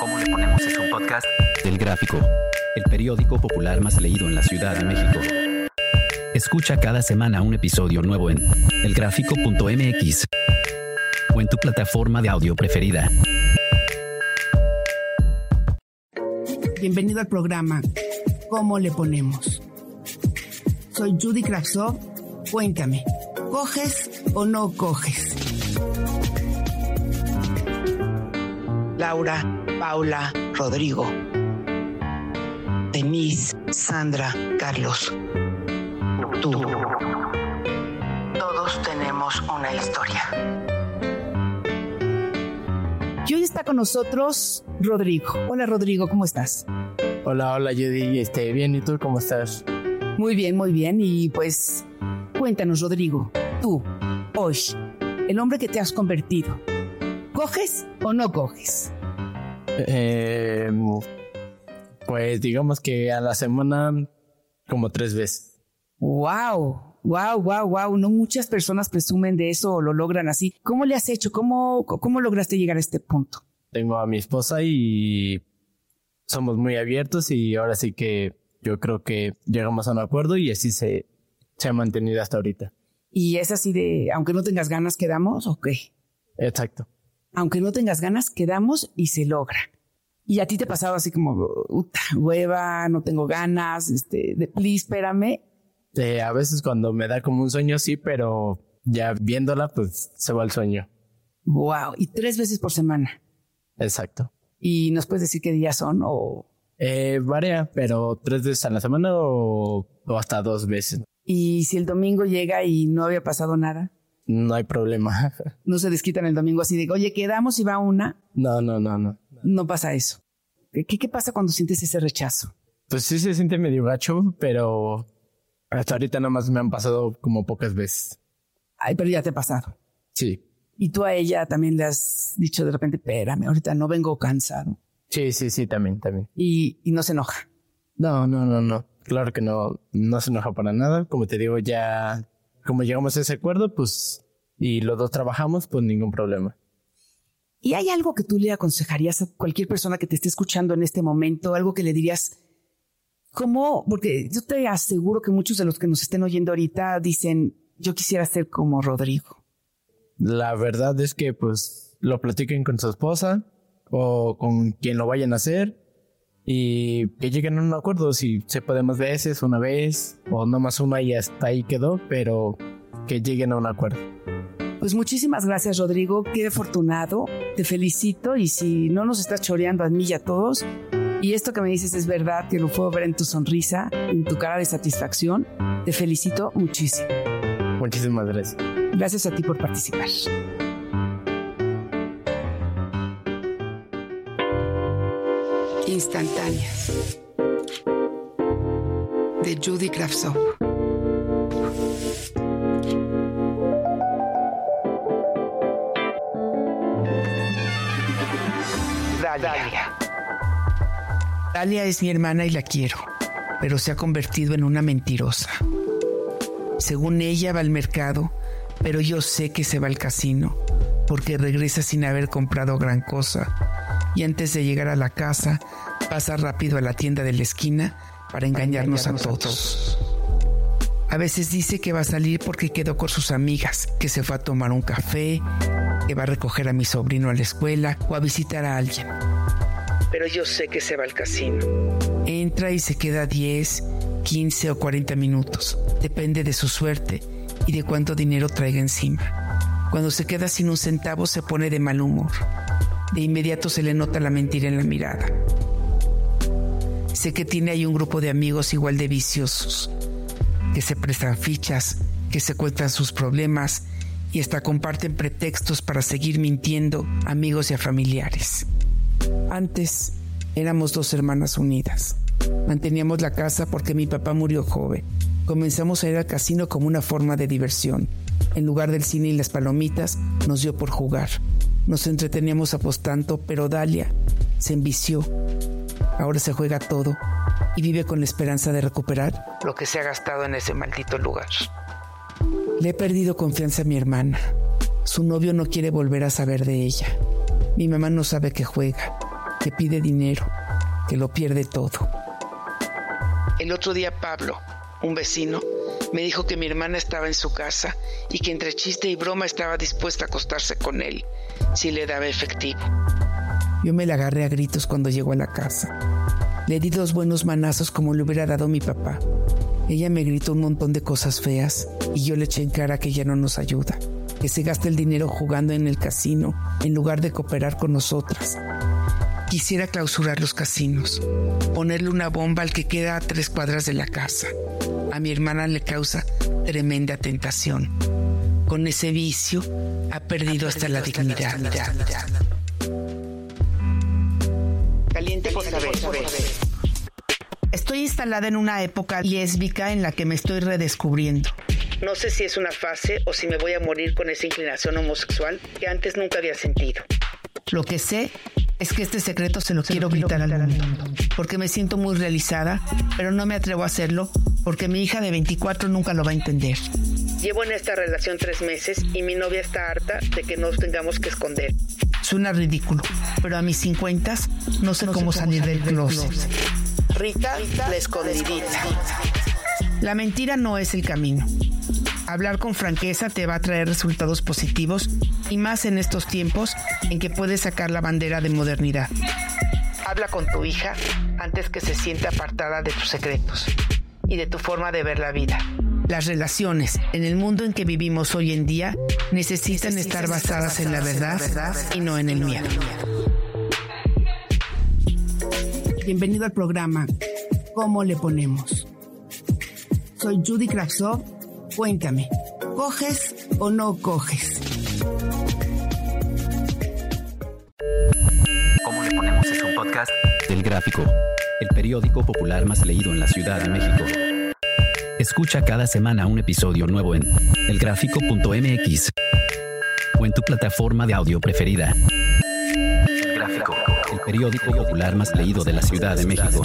¿Cómo le ponemos es un podcast? Del Gráfico, el periódico popular más leído en la Ciudad de México. Escucha cada semana un episodio nuevo en elgráfico.mx o en tu plataforma de audio preferida. Bienvenido al programa ¿Cómo le ponemos? Soy Judy Kravsov. Cuéntame, ¿coges o no coges? Laura, Paula, Rodrigo, Denise, Sandra, Carlos, tú. Todos tenemos una historia. Y hoy está con nosotros Rodrigo. Hola Rodrigo, ¿cómo estás? Hola, hola Judy, este, bien, ¿y tú cómo estás? Muy bien, muy bien. Y pues cuéntanos Rodrigo, tú, hoy, el hombre que te has convertido, ¿coges o no coges? Eh, pues digamos que a la semana como tres veces. Wow, wow, wow, wow. No muchas personas presumen de eso o lo logran así. ¿Cómo le has hecho? ¿Cómo, cómo lograste llegar a este punto? Tengo a mi esposa y somos muy abiertos y ahora sí que yo creo que llegamos a un acuerdo y así se, se ha mantenido hasta ahorita. ¿Y es así de, aunque no tengas ganas, quedamos o qué? Exacto. Aunque no tengas ganas, quedamos y se logra. Y a ti te pasaba así como, hueva, no tengo ganas, este, de please, espérame. Eh, a veces cuando me da como un sueño, sí, pero ya viéndola, pues se va el sueño. Wow. Y tres veces por semana. Exacto. ¿Y nos puedes decir qué días son o...? Eh, varía, pero tres veces a la semana o, o hasta dos veces. ¿Y si el domingo llega y no había pasado nada? No hay problema. No se desquitan el domingo así de, oye, quedamos y va una. No, no, no, no. No pasa eso. ¿Qué, qué pasa cuando sientes ese rechazo? Pues sí se siente medio gacho, pero hasta ahorita nada más me han pasado como pocas veces. Ay, pero ya te ha pasado. Sí. Y tú a ella también le has dicho de repente, espérame, ahorita no vengo cansado. Sí, sí, sí, también, también. Y, y no se enoja. No, no, no, no. Claro que no, no se enoja para nada. Como te digo, ya, como llegamos a ese acuerdo, pues, y los dos trabajamos, pues ningún problema. ¿Y hay algo que tú le aconsejarías a cualquier persona que te esté escuchando en este momento? Algo que le dirías, ¿cómo? Porque yo te aseguro que muchos de los que nos estén oyendo ahorita dicen, yo quisiera ser como Rodrigo. La verdad es que, pues, lo platiquen con su esposa o con quien lo vayan a hacer y que lleguen a un acuerdo si se puede más veces, una vez o no más una y hasta ahí quedó, pero que lleguen a un acuerdo. Pues muchísimas gracias, Rodrigo. Qué afortunado. Te felicito. Y si no nos estás choreando a mí y a todos, y esto que me dices es verdad, que lo puedo ver en tu sonrisa, en tu cara de satisfacción, te felicito muchísimo. Muchísimas gracias. Gracias a ti por participar. Instantáneas. De Judy Kravtsov. Dalia. Dalia es mi hermana y la quiero, pero se ha convertido en una mentirosa. Según ella va al mercado, pero yo sé que se va al casino, porque regresa sin haber comprado gran cosa. Y antes de llegar a la casa, pasa rápido a la tienda de la esquina para engañarnos, a, todos. a veces dice que va a salir porque quedó con sus amigas, que se fue a tomar un café, que va a recoger a mi sobrino a la escuela o a visitar a alguien. Pero yo sé que se va al casino. Entra y se queda 10, 15 o 40 minutos. Depende de su suerte y de cuánto dinero traiga encima. Cuando se queda sin un centavo se pone de mal humor. De inmediato se le nota la mentira en la mirada. Sé que tiene ahí un grupo de amigos igual de viciosos, que se prestan fichas, que se cuentan sus problemas y hasta comparten pretextos para seguir mintiendo a amigos y a familiares. Antes éramos dos hermanas unidas. Manteníamos la casa porque mi papá murió joven. Comenzamos a ir al casino como una forma de diversión. En lugar del cine y las palomitas, nos dio por jugar. Nos entreteníamos apostando, pero Dalia se envició. Ahora se juega todo y vive con la esperanza de recuperar lo que se ha gastado en ese maldito lugar. Le he perdido confianza a mi hermana. Su novio no quiere volver a saber de ella. Mi mamá no sabe que juega, que pide dinero, que lo pierde todo. El otro día Pablo, un vecino, me dijo que mi hermana estaba en su casa y que entre chiste y broma estaba dispuesta a acostarse con él si le daba efectivo. Yo me la agarré a gritos cuando llegó a la casa. Le di dos buenos manazos como le hubiera dado mi papá. Ella me gritó un montón de cosas feas y yo le eché en cara que ella no nos ayuda, que se gasta el dinero jugando en el casino en lugar de cooperar con nosotras. Quisiera clausurar los casinos, ponerle una bomba al que queda a tres cuadras de la casa. A mi hermana le causa tremenda tentación. Con ese vicio ha perdido, hasta, la dignidad. Caliente por saber. Estoy instalada en una época lésbica en la que me estoy redescubriendo. No sé si es una fase o si me voy a morir con esa inclinación homosexual que antes nunca había sentido. Lo que sé es que este secreto se lo quiero gritar al mundo, porque me siento muy realizada, pero no me atrevo a hacerlo porque mi hija de 24 nunca lo va a entender. Llevo en esta relación tres meses y mi novia está harta de que nos tengamos que esconder. Suena ridículo, pero a mis 50 no sé cómo salir del closet. Rita, la escondidita. La mentira no es el camino. Hablar con franqueza te va a traer resultados positivos y más en estos tiempos en que puedes sacar la bandera de modernidad. Habla con tu hija antes que se siente apartada de tus secretos y de tu forma de ver la vida. Las relaciones en el mundo en que vivimos hoy en día necesitan estar basadas en la verdad y no en el miedo. Bienvenido al programa ¿Cómo le ponemos? Soy Judy Kravsov Cuéntame, ¿coges o no coges? ¿Cómo le ponemos es un podcast? del Gráfico, el periódico popular más leído en la Ciudad de México. Escucha cada semana un episodio nuevo en elgráfico.mx o en tu plataforma de audio preferida. El Gráfico, el periódico popular más leído de la Ciudad de México.